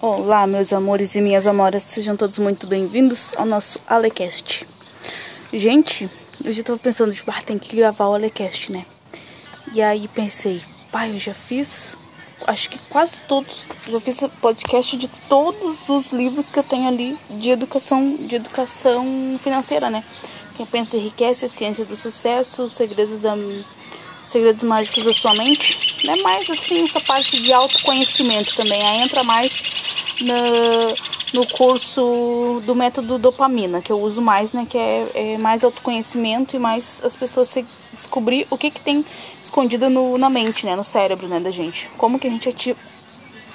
Olá, meus amores e minhas amoras, sejam todos muito bem-vindos ao nosso Alecast. Gente, eu já tava pensando, tipo, ah, tem que gravar o Alecast, né? E aí pensei, pai, eu já fiz, acho que quase todos, já fiz podcast de todos os livros que eu tenho ali de educação, de educação financeira, né? Quem pensa enriquece, a ciência do sucesso, os segredos da segredos mágicos da sua mente, né? Mais assim essa parte de autoconhecimento também, aí entra mais no, no curso do método dopamina, que eu uso mais, né? Que é, é mais autoconhecimento e mais as pessoas se descobrir o que, que tem escondido no, na mente, né? No cérebro, né, da gente. Como que a gente ativa,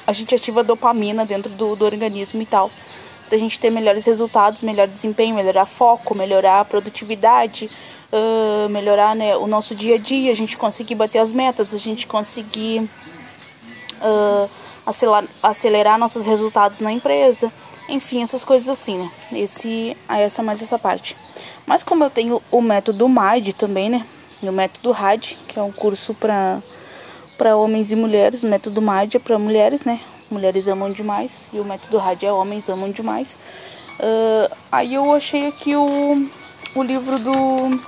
a gente ativa a dopamina dentro do, do organismo e tal. Da gente ter melhores resultados, melhor desempenho, melhorar foco, melhorar a produtividade, uh, melhorar né, o nosso dia a dia, a gente conseguir bater as metas, a gente conseguir uh, acelerar, acelerar nossos resultados na empresa, enfim, essas coisas assim, né? Esse, essa mais essa parte. Mas como eu tenho o método MAD também, né? E o método RAD, que é um curso para para homens e mulheres, o método MAD é para mulheres, né? Mulheres amam demais e o método RAD é homens amam demais. Uh, aí eu achei aqui o, o livro do,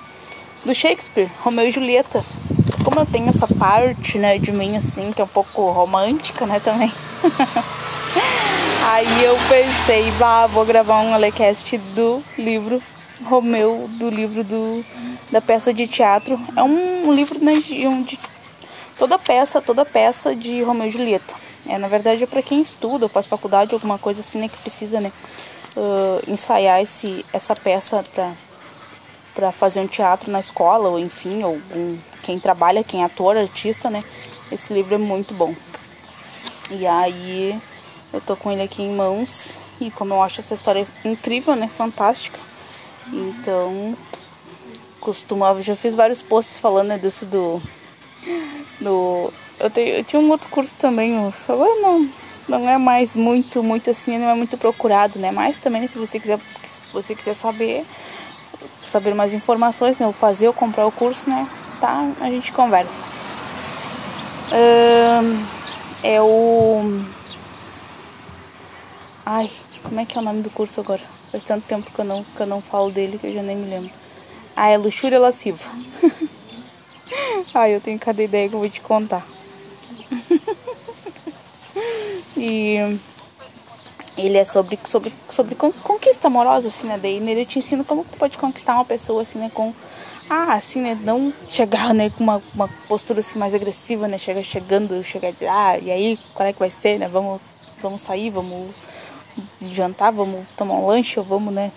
do Shakespeare, Romeu e Julieta como eu tenho essa parte, né, de mim assim, que é um pouco romântica, né, também. Aí eu pensei, bah, vou gravar um Alecast do livro Romeu, do livro do, da peça de teatro. É um livro né, de, um, de toda peça, toda peça de Romeu e Julieta. É, na verdade é para quem estuda ou faz faculdade, alguma coisa assim, né, que precisa, né, uh, ensaiar esse, essa peça para para fazer um teatro na escola, ou enfim, ou um, quem trabalha, quem é ator, artista, né? Esse livro é muito bom. E aí eu tô com ele aqui em mãos e como eu acho essa história incrível, né? Fantástica. Então, costumava, já fiz vários posts falando né, desse do. do eu, tenho, eu tinha um outro curso também, agora não, não é mais muito, muito assim, não é muito procurado, né? Mas também se você quiser, se você quiser saber, saber mais informações, né? Ou fazer ou comprar o curso, né? Tá? A gente conversa. é o. Ai, como é que é o nome do curso agora? Faz tanto tempo que eu não, que eu não falo dele que eu já nem me lembro. Ah, é Luxúria Lasciva. Ai, eu tenho cada ideia que eu vou te contar. e ele é sobre, sobre, sobre conquista amorosa, assim, né? Daí nele te ensino como tu pode conquistar uma pessoa, assim, né? Com, ah, assim, né? Não chegar, né? Com uma, uma postura, assim, mais agressiva, né? Chegar chegando, chegar e dizer, ah, e aí, qual é que vai ser, né? Vamos, vamos sair, vamos jantar, vamos tomar um lanche, ou vamos, né?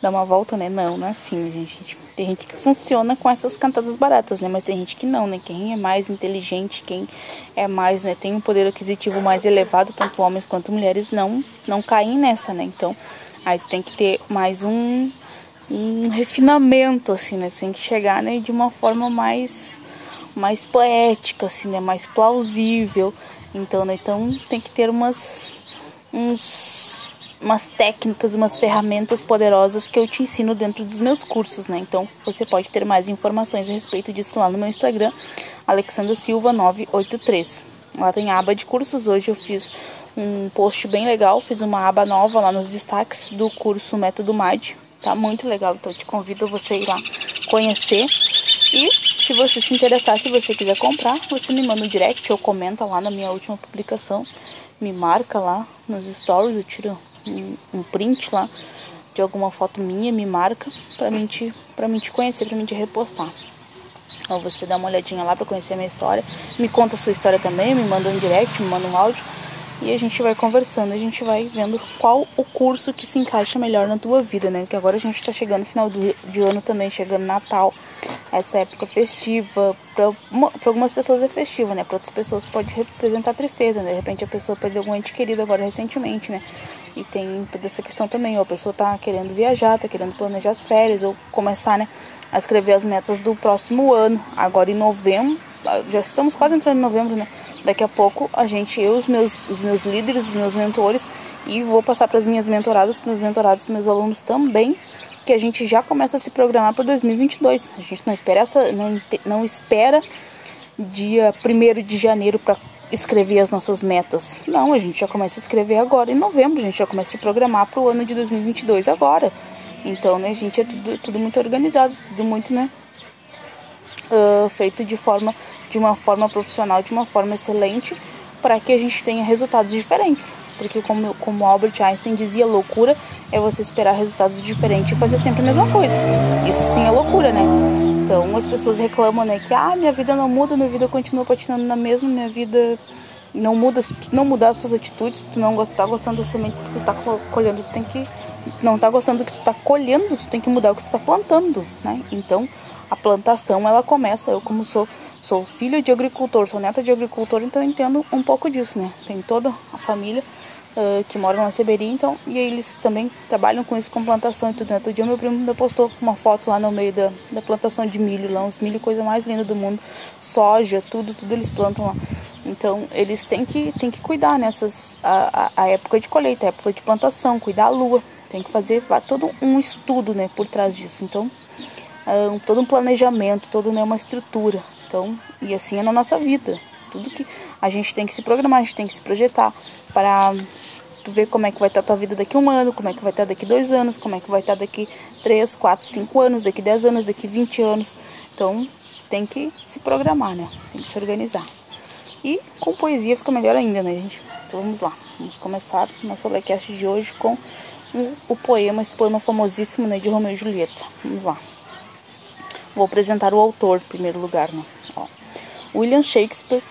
Dar uma volta, né? Não, não é assim, gente. Tem gente que funciona com essas cantadas baratas, né? Mas tem gente que não, né? Quem é mais inteligente, quem é mais, né? Tem um poder aquisitivo mais elevado, tanto homens quanto mulheres, não, não caem nessa, né? Então, aí tem que ter mais um, um refinamento, assim, né? Tem que chegar, né? De uma forma mais, mais poética, assim, né? Mais plausível. Então, né? Então, tem que ter umas, uns umas técnicas, umas ferramentas poderosas que eu te ensino dentro dos meus cursos, né? Então você pode ter mais informações a respeito disso lá no meu Instagram, Alexandra Silva 983. Lá tem a aba de cursos. Hoje eu fiz um post bem legal, fiz uma aba nova lá nos destaques do curso Método MAD. Tá muito legal, então eu te convido você ir lá conhecer. E se você se interessar, se você quiser comprar, você me manda um direct ou comenta lá na minha última publicação. Me marca lá nos stories, eu tiro um, um print lá de alguma foto minha, me marca pra mim te, pra mim te conhecer, pra mim te repostar. Então você dá uma olhadinha lá pra conhecer a minha história. Me conta a sua história também, me manda um direct, me manda um áudio. E a gente vai conversando, a gente vai vendo qual o curso que se encaixa melhor na tua vida, né? Porque agora a gente tá chegando final do, de ano também, chegando Natal, essa época festiva. Para algumas pessoas é festiva, né? Para outras pessoas pode representar tristeza, né? De repente a pessoa perdeu algum ente querido agora recentemente, né? E tem toda essa questão também, ou a pessoa tá querendo viajar, tá querendo planejar as férias, ou começar, né, a escrever as metas do próximo ano. Agora em novembro, já estamos quase entrando em novembro, né? Daqui a pouco a gente, eu, os meus, os meus líderes, os meus mentores, e vou passar para as minhas mentoradas, meus mentorados, meus alunos também, que a gente já começa a se programar para 2022. A gente não espera essa, não, não espera dia 1 de janeiro para escrever as nossas metas. Não, a gente já começa a escrever agora. Em novembro a gente já começa a se programar para o ano de 2022 agora. Então, né, gente, é tudo, tudo muito organizado, tudo muito, né, uh, feito de forma, de uma forma profissional, de uma forma excelente, para que a gente tenha resultados diferentes. Porque como, como Albert Einstein dizia, loucura é você esperar resultados diferentes e fazer sempre a mesma coisa. Então as pessoas reclamam, né, que ah, minha vida não muda, minha vida continua patinando na mesma, minha vida não muda, se tu não mudar as tuas atitudes, tu não tá gostando das sementes que tu tá colhendo, tu tem que não tá gostando do que tu tá colhendo, tu tem que mudar o que tu tá plantando, né? Então, a plantação ela começa, eu como sou sou filho de agricultor, sou neta de agricultor, então eu entendo um pouco disso, né? Tem toda a família uh, que mora na Seberi, então, e eles também trabalham com isso, com plantação e tudo, né? Outro dia meu primo me postou uma foto lá no meio da, da plantação de milho, lá uns milho, coisa mais linda do mundo, soja, tudo, tudo eles plantam lá. Então, eles têm que, têm que cuidar nessas, a, a, a época de colheita, a época de plantação, cuidar a lua, tem que fazer todo um estudo, né, por trás disso. Então, um, todo um planejamento, toda né, uma estrutura. Então, e assim é na nossa vida. Tudo que a gente tem que se programar, a gente tem que se projetar para tu ver como é que vai estar tua vida daqui um ano, como é que vai estar daqui dois anos, como é que vai estar daqui três, quatro, cinco anos, daqui dez anos, daqui vinte anos. Então, tem que se programar, né? Tem que se organizar. E com poesia fica melhor ainda, né, gente? Então vamos lá. Vamos começar nosso podcast de hoje com o, o poema, esse poema famosíssimo, né, de Romeu e Julieta. Vamos lá. Vou apresentar o autor em primeiro lugar, né? Ó. William Shakespeare.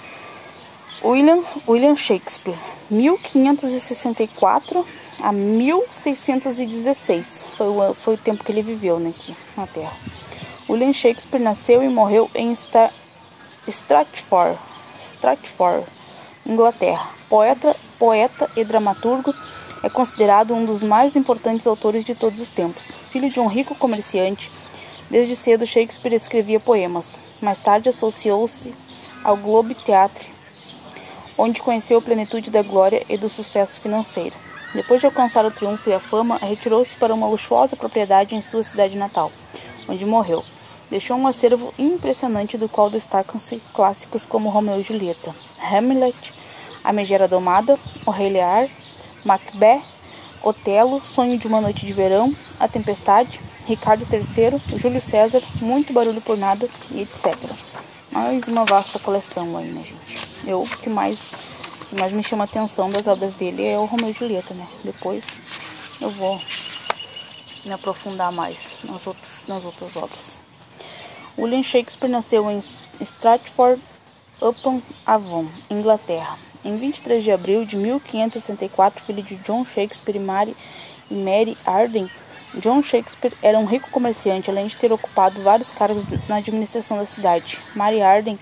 William, William Shakespeare, 1564 a 1616. Foi o, foi o tempo que ele viveu né, aqui na Terra. William Shakespeare nasceu e morreu em Sta Stratford, Stratford, Inglaterra. Poeta, poeta e dramaturgo, é considerado um dos mais importantes autores de todos os tempos. Filho de um rico comerciante, Desde cedo Shakespeare escrevia poemas. Mais tarde associou-se ao Globe Theatre, onde conheceu a plenitude da glória e do sucesso financeiro. Depois de alcançar o triunfo e a fama, retirou-se para uma luxuosa propriedade em sua cidade natal, onde morreu. Deixou um acervo impressionante do qual destacam-se clássicos como Romeu e Julieta, Hamlet, A Megera Domada, O Rei Lear, Macbeth, Otelo, Sonho de uma Noite de Verão, A Tempestade, Ricardo III, Júlio César, Muito Barulho por Nada e etc. Mais uma vasta coleção aí, né, gente? Eu, que mais, que mais me chama a atenção das obras dele é o Romeu e Julieta, né? Depois eu vou me aprofundar mais nas outras, nas outras obras. William Shakespeare nasceu em Stratford upon Avon, Inglaterra, em 23 de abril de 1564, filho de John Shakespeare Mary, e Mary Arden John Shakespeare era um rico comerciante, além de ter ocupado vários cargos na administração da cidade. Mary Arden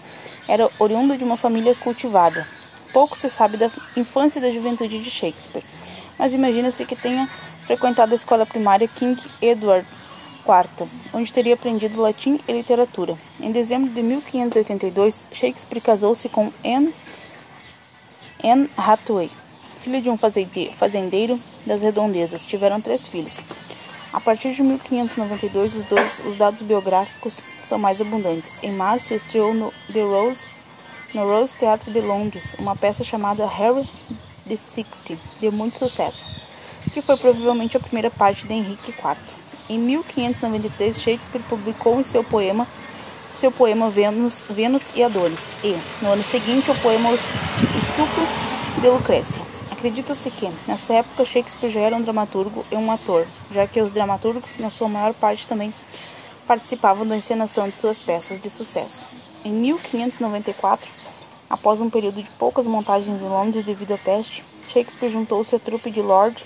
era oriunda de uma família cultivada. Pouco se sabe da infância e da juventude de Shakespeare, mas imagina-se que tenha frequentado a escola primária King Edward IV, onde teria aprendido latim e literatura. Em dezembro de 1582, Shakespeare casou-se com Anne, Anne Hathaway, filha de um fazendeiro das redondezas. Tiveram três filhos. A partir de 1592, os, dois, os dados biográficos são mais abundantes. Em março, estreou no The Rose, no Rose Theatre de Londres, uma peça chamada Harry the Sixty, de muito sucesso, que foi provavelmente a primeira parte de Henrique IV. Em 1593, Shakespeare publicou seu poema, seu poema Vênus, Vênus e Adonis, e, no ano seguinte, o poema Estupro de Lucrécia. Acredita-se que, nessa época, Shakespeare já era um dramaturgo e um ator, já que os dramaturgos, na sua maior parte, também participavam da encenação de suas peças de sucesso. Em 1594, após um período de poucas montagens em Londres devido à peste, Shakespeare juntou-se à trupe de Lord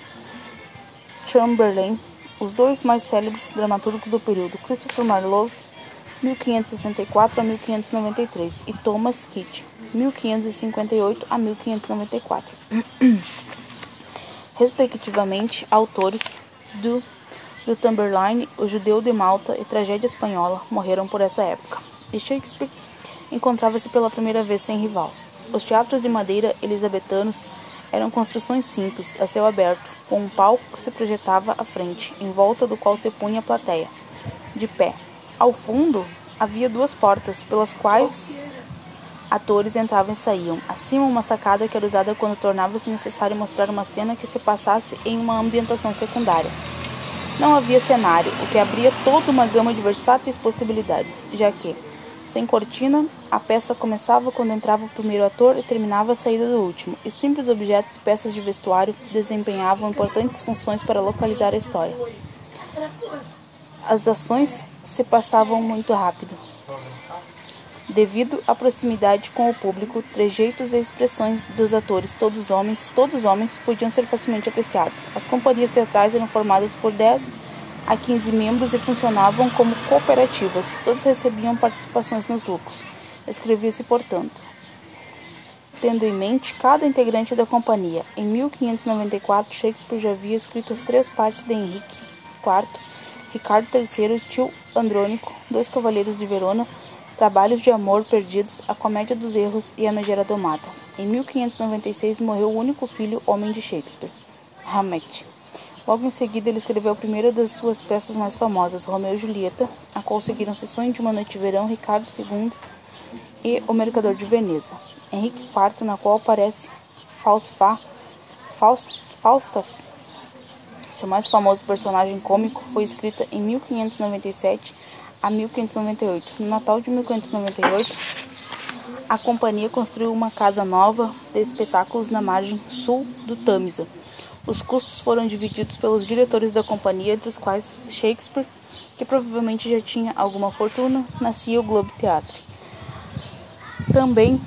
Chamberlain, os dois mais célebres dramaturgos do período, Christopher Marlowe, 1564 a 1593, e Thomas Kitt, 1558 a 1594, respectivamente, autores do, do Tamberline, O Judeu de Malta e Tragédia Espanhola morreram por essa época. E Shakespeare encontrava-se pela primeira vez sem rival. Os teatros de madeira elisabetanos eram construções simples, a céu aberto, com um palco que se projetava à frente, em volta do qual se punha a plateia, de pé. Ao fundo havia duas portas, pelas quais Atores entravam e saíam. Acima, uma sacada que era usada quando tornava-se necessário mostrar uma cena que se passasse em uma ambientação secundária. Não havia cenário, o que abria toda uma gama de versáteis possibilidades, já que, sem cortina, a peça começava quando entrava o primeiro ator e terminava a saída do último, e simples objetos e peças de vestuário desempenhavam importantes funções para localizar a história. As ações se passavam muito rápido. Devido à proximidade com o público, trejeitos e expressões dos atores, todos homens, todos homens, podiam ser facilmente apreciados. As companhias teatrais eram formadas por 10 a 15 membros e funcionavam como cooperativas. Todos recebiam participações nos lucros. Escrevia-se, portanto, tendo em mente cada integrante da companhia. Em 1594, Shakespeare já havia escrito as três partes de Henrique IV, Ricardo III, Tio Andrônico, Dois Cavaleiros de Verona, Trabalhos de Amor Perdidos, A Comédia dos Erros e A Megera Domada. Em 1596 morreu o único filho homem de Shakespeare, Hamlet. Logo em seguida, ele escreveu a primeira das suas peças mais famosas, Romeu e Julieta, a qual seguiram Sonho de uma Noite de Verão, Ricardo II e O Mercador de Veneza. Henrique IV, na qual aparece Faustfa, Faust, Falstaff, seu mais famoso personagem cômico, foi escrita em 1597 a 1598. No Natal de 1598, a companhia construiu uma casa nova de espetáculos na margem sul do Tamisa. Os custos foram divididos pelos diretores da companhia, entre os quais Shakespeare, que provavelmente já tinha alguma fortuna, nascia o Globe Theatre. Também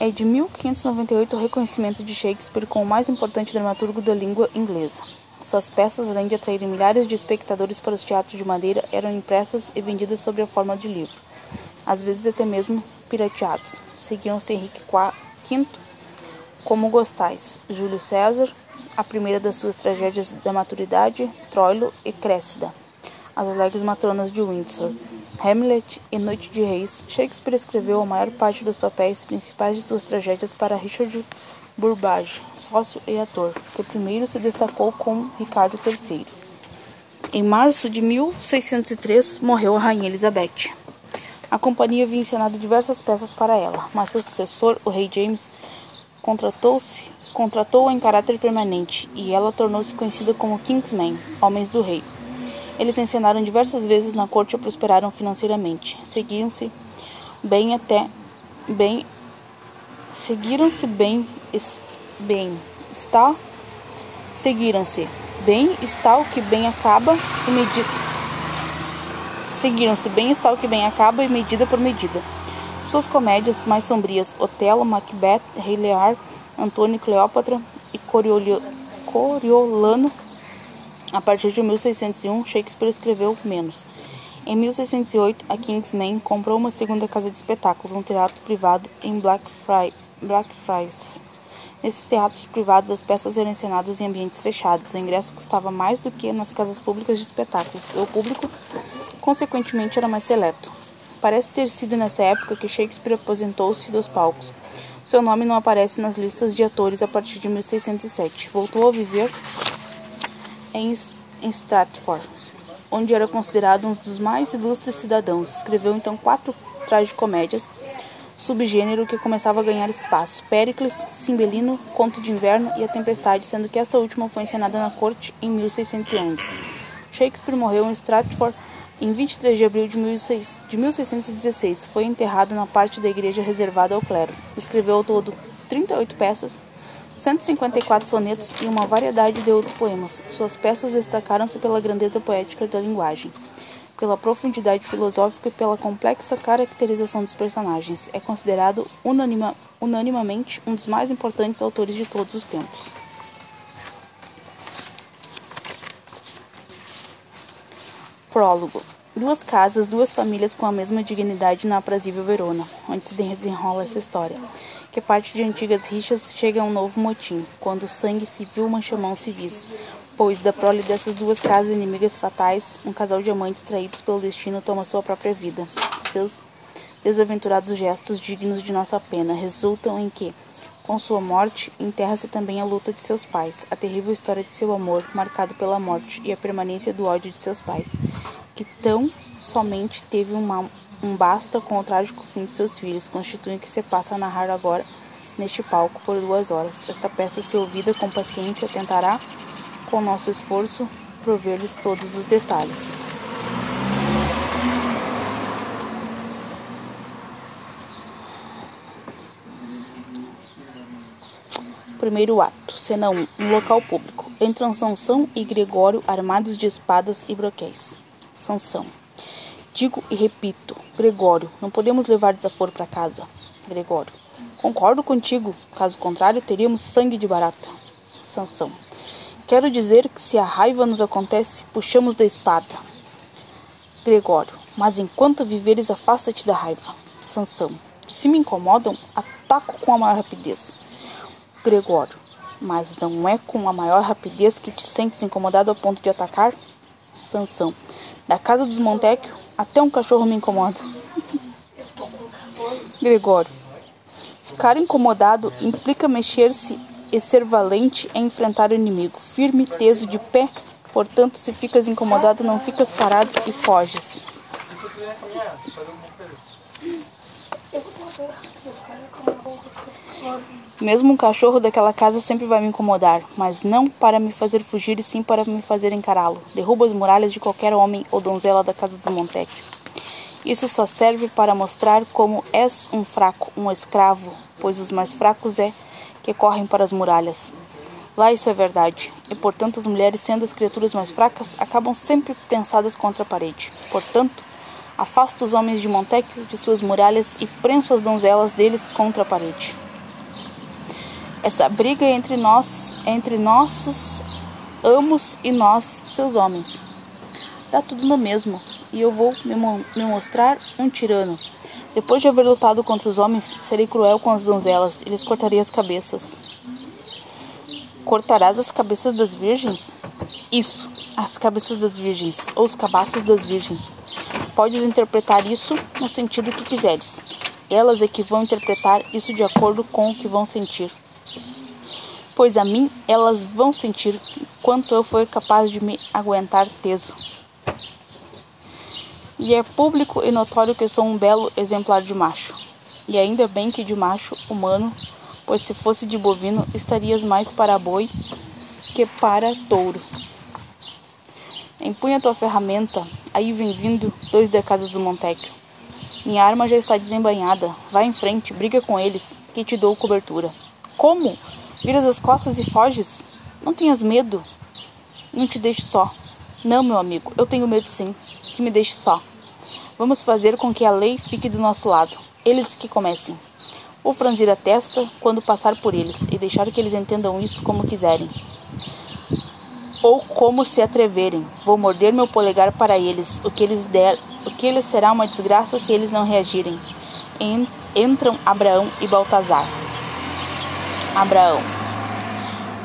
é de 1598 o reconhecimento de Shakespeare como o mais importante dramaturgo da língua inglesa. Suas peças, além de atraírem milhares de espectadores para os teatros de madeira, eram impressas e vendidas sob a forma de livro, às vezes até mesmo pirateados. Seguiam-se Henrique V, como Gostais, Júlio César, a primeira das suas tragédias da maturidade, Troilo e Cressida, as alegres matronas de Windsor, Hamlet e Noite de Reis. Shakespeare escreveu a maior parte dos papéis principais de suas tragédias para Richard Burbage, sócio e ator, que primeiro se destacou com Ricardo III. Em março de 1603 morreu a Rainha Elizabeth. A companhia havia encenado diversas peças para ela, mas seu sucessor, o rei James, contratou-se contratou-a em caráter permanente e ela tornou-se conhecida como Kingsmen, Homens do Rei. Eles encenaram diversas vezes na corte e prosperaram financeiramente. Seguiam-se bem até bem seguiram-se bem bem está seguiram-se bem está o que bem acaba e medida seguiram-se bem está o que bem acaba e medida por medida. Suas comédias mais sombrias Otelo, Macbeth, Rei Lear, Antônio Cleópatra e Coriolano a partir de 1601 Shakespeare escreveu menos em 1608, a Kingsman comprou uma segunda casa de espetáculos, um teatro privado em Blackfriars. Nesses teatros privados, as peças eram encenadas em ambientes fechados. O ingresso custava mais do que nas casas públicas de espetáculos, e o público, consequentemente, era mais seleto. Parece ter sido nessa época que Shakespeare aposentou-se dos palcos. Seu nome não aparece nas listas de atores a partir de 1607. Voltou a viver em Stratford, onde era considerado um dos mais ilustres cidadãos. Escreveu então quatro tragicomédias subgênero que começava a ganhar espaço. Péricles, Cimbelino, Conto de Inverno e A Tempestade, sendo que esta última foi encenada na corte em 1611. Shakespeare morreu em Stratford em 23 de abril de 1616. Foi enterrado na parte da igreja reservada ao clero. Escreveu ao todo 38 peças, 154 sonetos e uma variedade de outros poemas. Suas peças destacaram-se pela grandeza poética da linguagem pela profundidade filosófica e pela complexa caracterização dos personagens. É considerado unanima, unanimamente um dos mais importantes autores de todos os tempos. Prólogo. Duas casas, duas famílias com a mesma dignidade na aprazível Verona, onde se desenrola essa história, que parte de antigas rixas chega a um novo motim, quando o sangue civil mancha mãos civis, pois da prole dessas duas casas inimigas fatais, um casal de amantes traídos pelo destino toma sua própria vida. Seus desaventurados gestos dignos de nossa pena resultam em que, com sua morte, enterra-se também a luta de seus pais, a terrível história de seu amor, marcado pela morte, e a permanência do ódio de seus pais, que tão somente teve uma, um basta com o trágico fim de seus filhos, constitui o que se passa a narrar agora neste palco por duas horas. Esta peça, se ouvida com paciência, tentará, com nosso esforço, prover-lhes todos os detalhes. Primeiro ato, cena 1, um local público. Entram Sansão e Gregório armados de espadas e broquéis. Sansão. Digo e repito, Gregório, não podemos levar desaforo para casa. Gregório. Concordo contigo, caso contrário teríamos sangue de barata. Sansão. Quero dizer que se a raiva nos acontece, puxamos da espada. Gregório. Mas enquanto viveres, afasta-te da raiva. Sansão. Se me incomodam, ataco com a maior rapidez. Gregório. Mas não é com a maior rapidez que te sentes incomodado ao ponto de atacar? Sansão. Da casa dos Montecchio, até um cachorro me incomoda. Gregório. Ficar incomodado implica mexer-se e ser valente é enfrentar o inimigo, firme, teso, de pé. Portanto, se ficas incomodado, não ficas parado e foges. Mesmo um cachorro daquela casa sempre vai me incomodar, mas não para me fazer fugir e sim para me fazer encará-lo. Derruba as muralhas de qualquer homem ou donzela da casa dos Montecchio. Isso só serve para mostrar como és um fraco, um escravo, pois os mais fracos é que correm para as muralhas. Lá isso é verdade, e portanto as mulheres, sendo as criaturas mais fracas, acabam sempre pensadas contra a parede. Portanto, afasta os homens de Montecchio de suas muralhas e prenso as donzelas deles contra a parede. Essa briga é entre nós, entre nossos amos e nós, seus homens. Dá tudo no mesmo e eu vou me, me mostrar um tirano. Depois de haver lutado contra os homens, serei cruel com as donzelas e lhes cortarei as cabeças. Cortarás as cabeças das virgens? Isso, as cabeças das virgens, ou os cabaços das virgens. Podes interpretar isso no sentido que quiseres. Elas é que vão interpretar isso de acordo com o que vão sentir. Pois a mim elas vão sentir quanto eu for capaz de me aguentar teso. E é público e notório que sou um belo exemplar de macho. E ainda bem que de macho humano, pois se fosse de bovino, estarias mais para boi que para touro. Empunha tua ferramenta, aí vem vindo dois casa do Montecchio. Minha arma já está desembanhada. Vai em frente, briga com eles, que te dou cobertura. Como? Viras as costas e foges? Não tenhas medo. Não te deixo só. Não, meu amigo, eu tenho medo sim que me deixe só. Vamos fazer com que a lei fique do nosso lado. Eles que comecem. Vou franzir a testa quando passar por eles e deixar que eles entendam isso como quiserem. Ou como se atreverem. Vou morder meu polegar para eles, o que eles der, o que eles será uma desgraça se eles não reagirem. Entram Abraão e Baltazar. Abraão.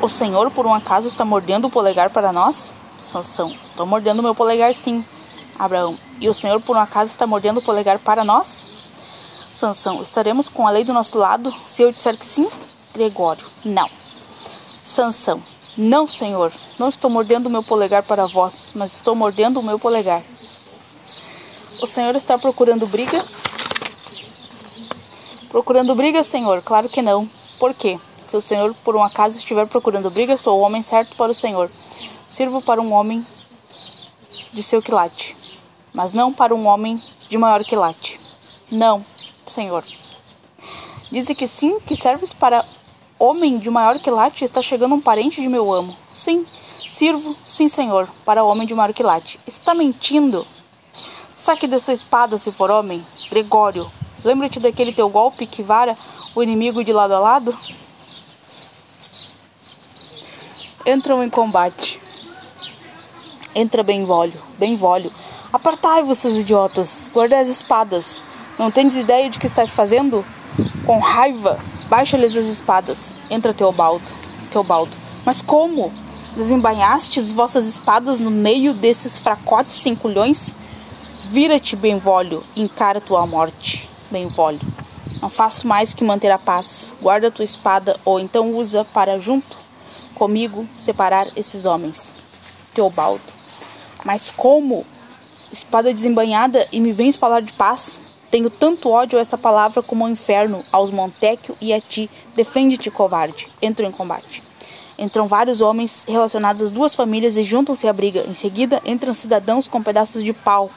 O Senhor por um acaso está mordendo o polegar para nós? Sansão. Estou mordendo meu polegar sim. Abraão, e o Senhor por um acaso está mordendo o polegar para nós? Sansão, estaremos com a lei do nosso lado se eu disser que sim? Gregório, não. Sansão, não, Senhor, não estou mordendo o meu polegar para vós, mas estou mordendo o meu polegar. O Senhor está procurando briga? Procurando briga, Senhor? Claro que não. Por quê? Se o Senhor por um acaso estiver procurando briga, sou o homem certo para o Senhor. Sirvo para um homem de seu quilate mas não para um homem de maior quilate. Não, Senhor. Dize que sim, que serves para homem de maior quilate, está chegando um parente de meu amo. Sim, sirvo, sim, Senhor, para homem de maior quilate. Está mentindo. Saque de sua espada, se for homem. Gregório, lembra-te daquele teu golpe que vara o inimigo de lado a lado? Entram em combate. Entra bem volho, bem volho Apartai-vos, seus idiotas, guardai as espadas. Não tendes ideia de que estás fazendo? Com raiva, baixa-lhes as espadas. Entra Teobaldo. Teobaldo. Mas como? Desembainhastes vossas espadas no meio desses fracotes sem culhões? Vira-te, Benvolho, e encara tua morte. Benvolho. Não faço mais que manter a paz. Guarda tua espada, ou então usa para, junto comigo, separar esses homens. Teobaldo. Mas como? espada desembanhada, e me vens falar de paz? Tenho tanto ódio a essa palavra como ao inferno, aos Montecchio e a ti. Defende-te, covarde. Entro em combate. Entram vários homens relacionados às duas famílias e juntam-se à briga. Em seguida, entram cidadãos com pedaços de pau.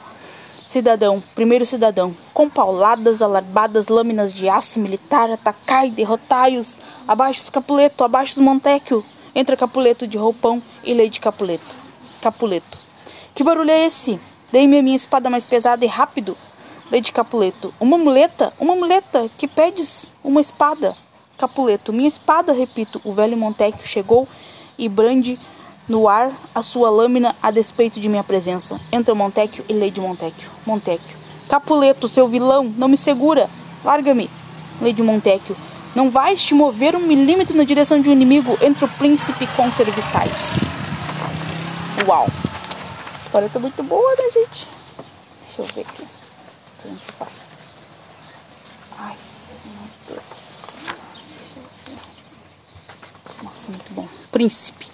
Cidadão, primeiro cidadão, com pauladas, alarbadas, lâminas de aço militar, atacai, derrotai-os. Abaixo os Capuleto, abaixo os Montecchio. Entra Capuleto de roupão e Lady Capuleto. Capuleto. Que barulho é esse? Dei-me a minha espada mais pesada e rápido. Lady Capuleto. Uma muleta? Uma muleta? Que pedes? Uma espada. Capuleto. Minha espada, repito. O velho Montecchio chegou e brande no ar a sua lâmina a despeito de minha presença. Entra Montecchio e Lady Montecchio. Montecchio. Capuleto, seu vilão, não me segura. Larga-me. Lady Montecchio. Não vais te mover um milímetro na direção de um inimigo. Entra o príncipe com serviçais. Uau. Essa história tá muito boa, né, gente? Deixa eu ver aqui. Ai, meu Deus. Nossa, muito bom. Príncipe.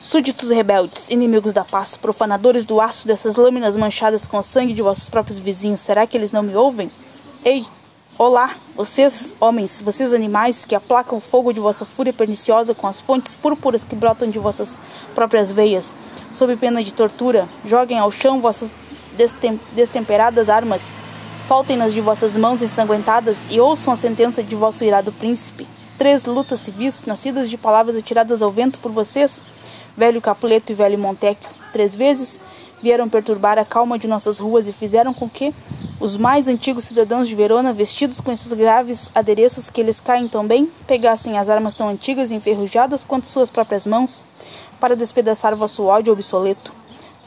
Súditos rebeldes, inimigos da paz, profanadores do aço dessas lâminas manchadas com o sangue de vossos próprios vizinhos, será que eles não me ouvem? Ei, olá, vocês, homens, vocês animais que aplacam o fogo de vossa fúria perniciosa com as fontes púrpuras que brotam de vossas próprias veias, sob pena de tortura, joguem ao chão vossas destem destemperadas armas Soltem-nas de vossas mãos ensanguentadas e ouçam a sentença de vosso irado príncipe. Três lutas civis, nascidas de palavras atiradas ao vento por vocês, velho Capuleto e velho Montecchio, três vezes vieram perturbar a calma de nossas ruas e fizeram com que os mais antigos cidadãos de Verona, vestidos com esses graves adereços que eles caem tão bem, pegassem as armas tão antigas e enferrujadas quanto suas próprias mãos, para despedaçar vosso ódio obsoleto.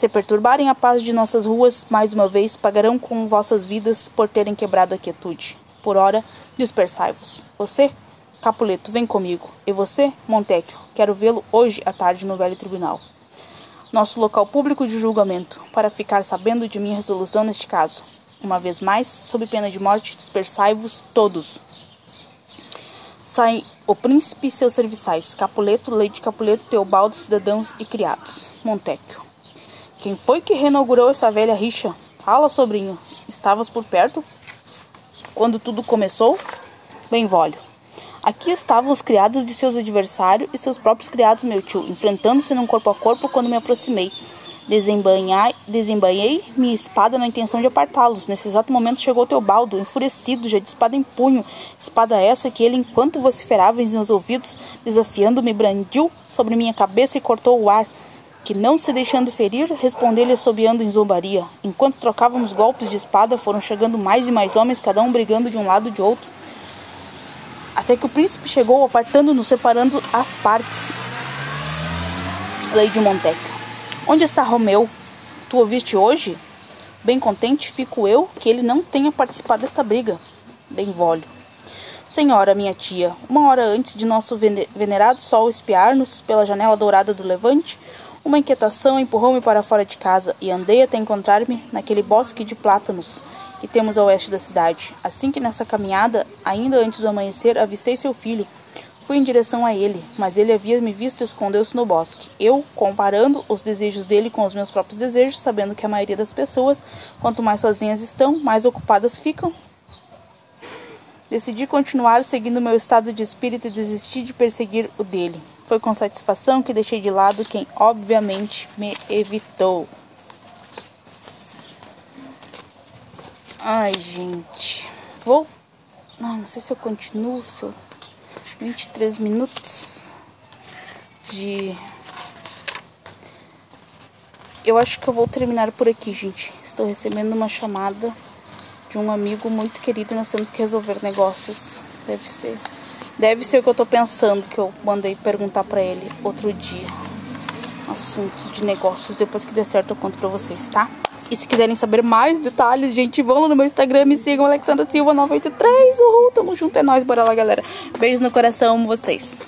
Se perturbarem a paz de nossas ruas, mais uma vez pagarão com vossas vidas por terem quebrado a quietude. Por ora, dispersai-vos. Você, Capuleto, vem comigo. E você, Montecchio, quero vê-lo hoje à tarde no velho tribunal. Nosso local público de julgamento, para ficar sabendo de minha resolução neste caso. Uma vez mais, sob pena de morte, dispersai-vos todos. Saem o príncipe e seus serviçais, Capuleto, Leite Capuleto, Teobaldo, cidadãos e criados. Montecchio. Quem foi que reinaugurou essa velha rixa? Fala, sobrinho. Estavas por perto quando tudo começou? Bem, vólio. Aqui estavam os criados de seus adversários e seus próprios criados, meu tio, enfrentando-se num corpo a corpo quando me aproximei. Desembanhai, desembanhei minha espada na intenção de apartá-los. Nesse exato momento chegou Teobaldo, enfurecido, já de espada em punho. Espada essa que ele, enquanto vociferava em meus ouvidos, desafiando-me, brandiu sobre minha cabeça e cortou o ar que, não se deixando ferir, respondeu-lhe assobiando em zombaria. Enquanto trocávamos golpes de espada, foram chegando mais e mais homens, cada um brigando de um lado de outro. Até que o príncipe chegou, apartando-nos, separando as partes. Lady Montecchio. Onde está Romeu? Tu o viste hoje? Bem contente fico eu que ele não tenha participado desta briga. Bem volho. Senhora, minha tia, uma hora antes de nosso venerado sol espiar-nos pela janela dourada do levante, uma inquietação empurrou-me para fora de casa e andei até encontrar-me naquele bosque de plátanos que temos a oeste da cidade. Assim que nessa caminhada, ainda antes do amanhecer, avistei seu filho. Fui em direção a ele, mas ele havia me visto e escondeu-se no bosque. Eu, comparando os desejos dele com os meus próprios desejos, sabendo que a maioria das pessoas, quanto mais sozinhas estão, mais ocupadas ficam, decidi continuar seguindo meu estado de espírito e desisti de perseguir o dele. Foi com satisfação que deixei de lado quem obviamente me evitou. Ai, gente. Vou. Ai, não sei se eu continuo. Se 23 minutos de. Eu acho que eu vou terminar por aqui, gente. Estou recebendo uma chamada de um amigo muito querido e nós temos que resolver negócios. Deve ser. Deve ser o que eu tô pensando, que eu mandei perguntar para ele outro dia. Assuntos de negócios. Depois que der certo, eu conto pra vocês, tá? E se quiserem saber mais detalhes, gente, vão lá no meu Instagram, me sigam, Alexandra Silva 983. Uhul, tamo junto, é nóis, bora lá, galera. Beijo no coração, amo vocês.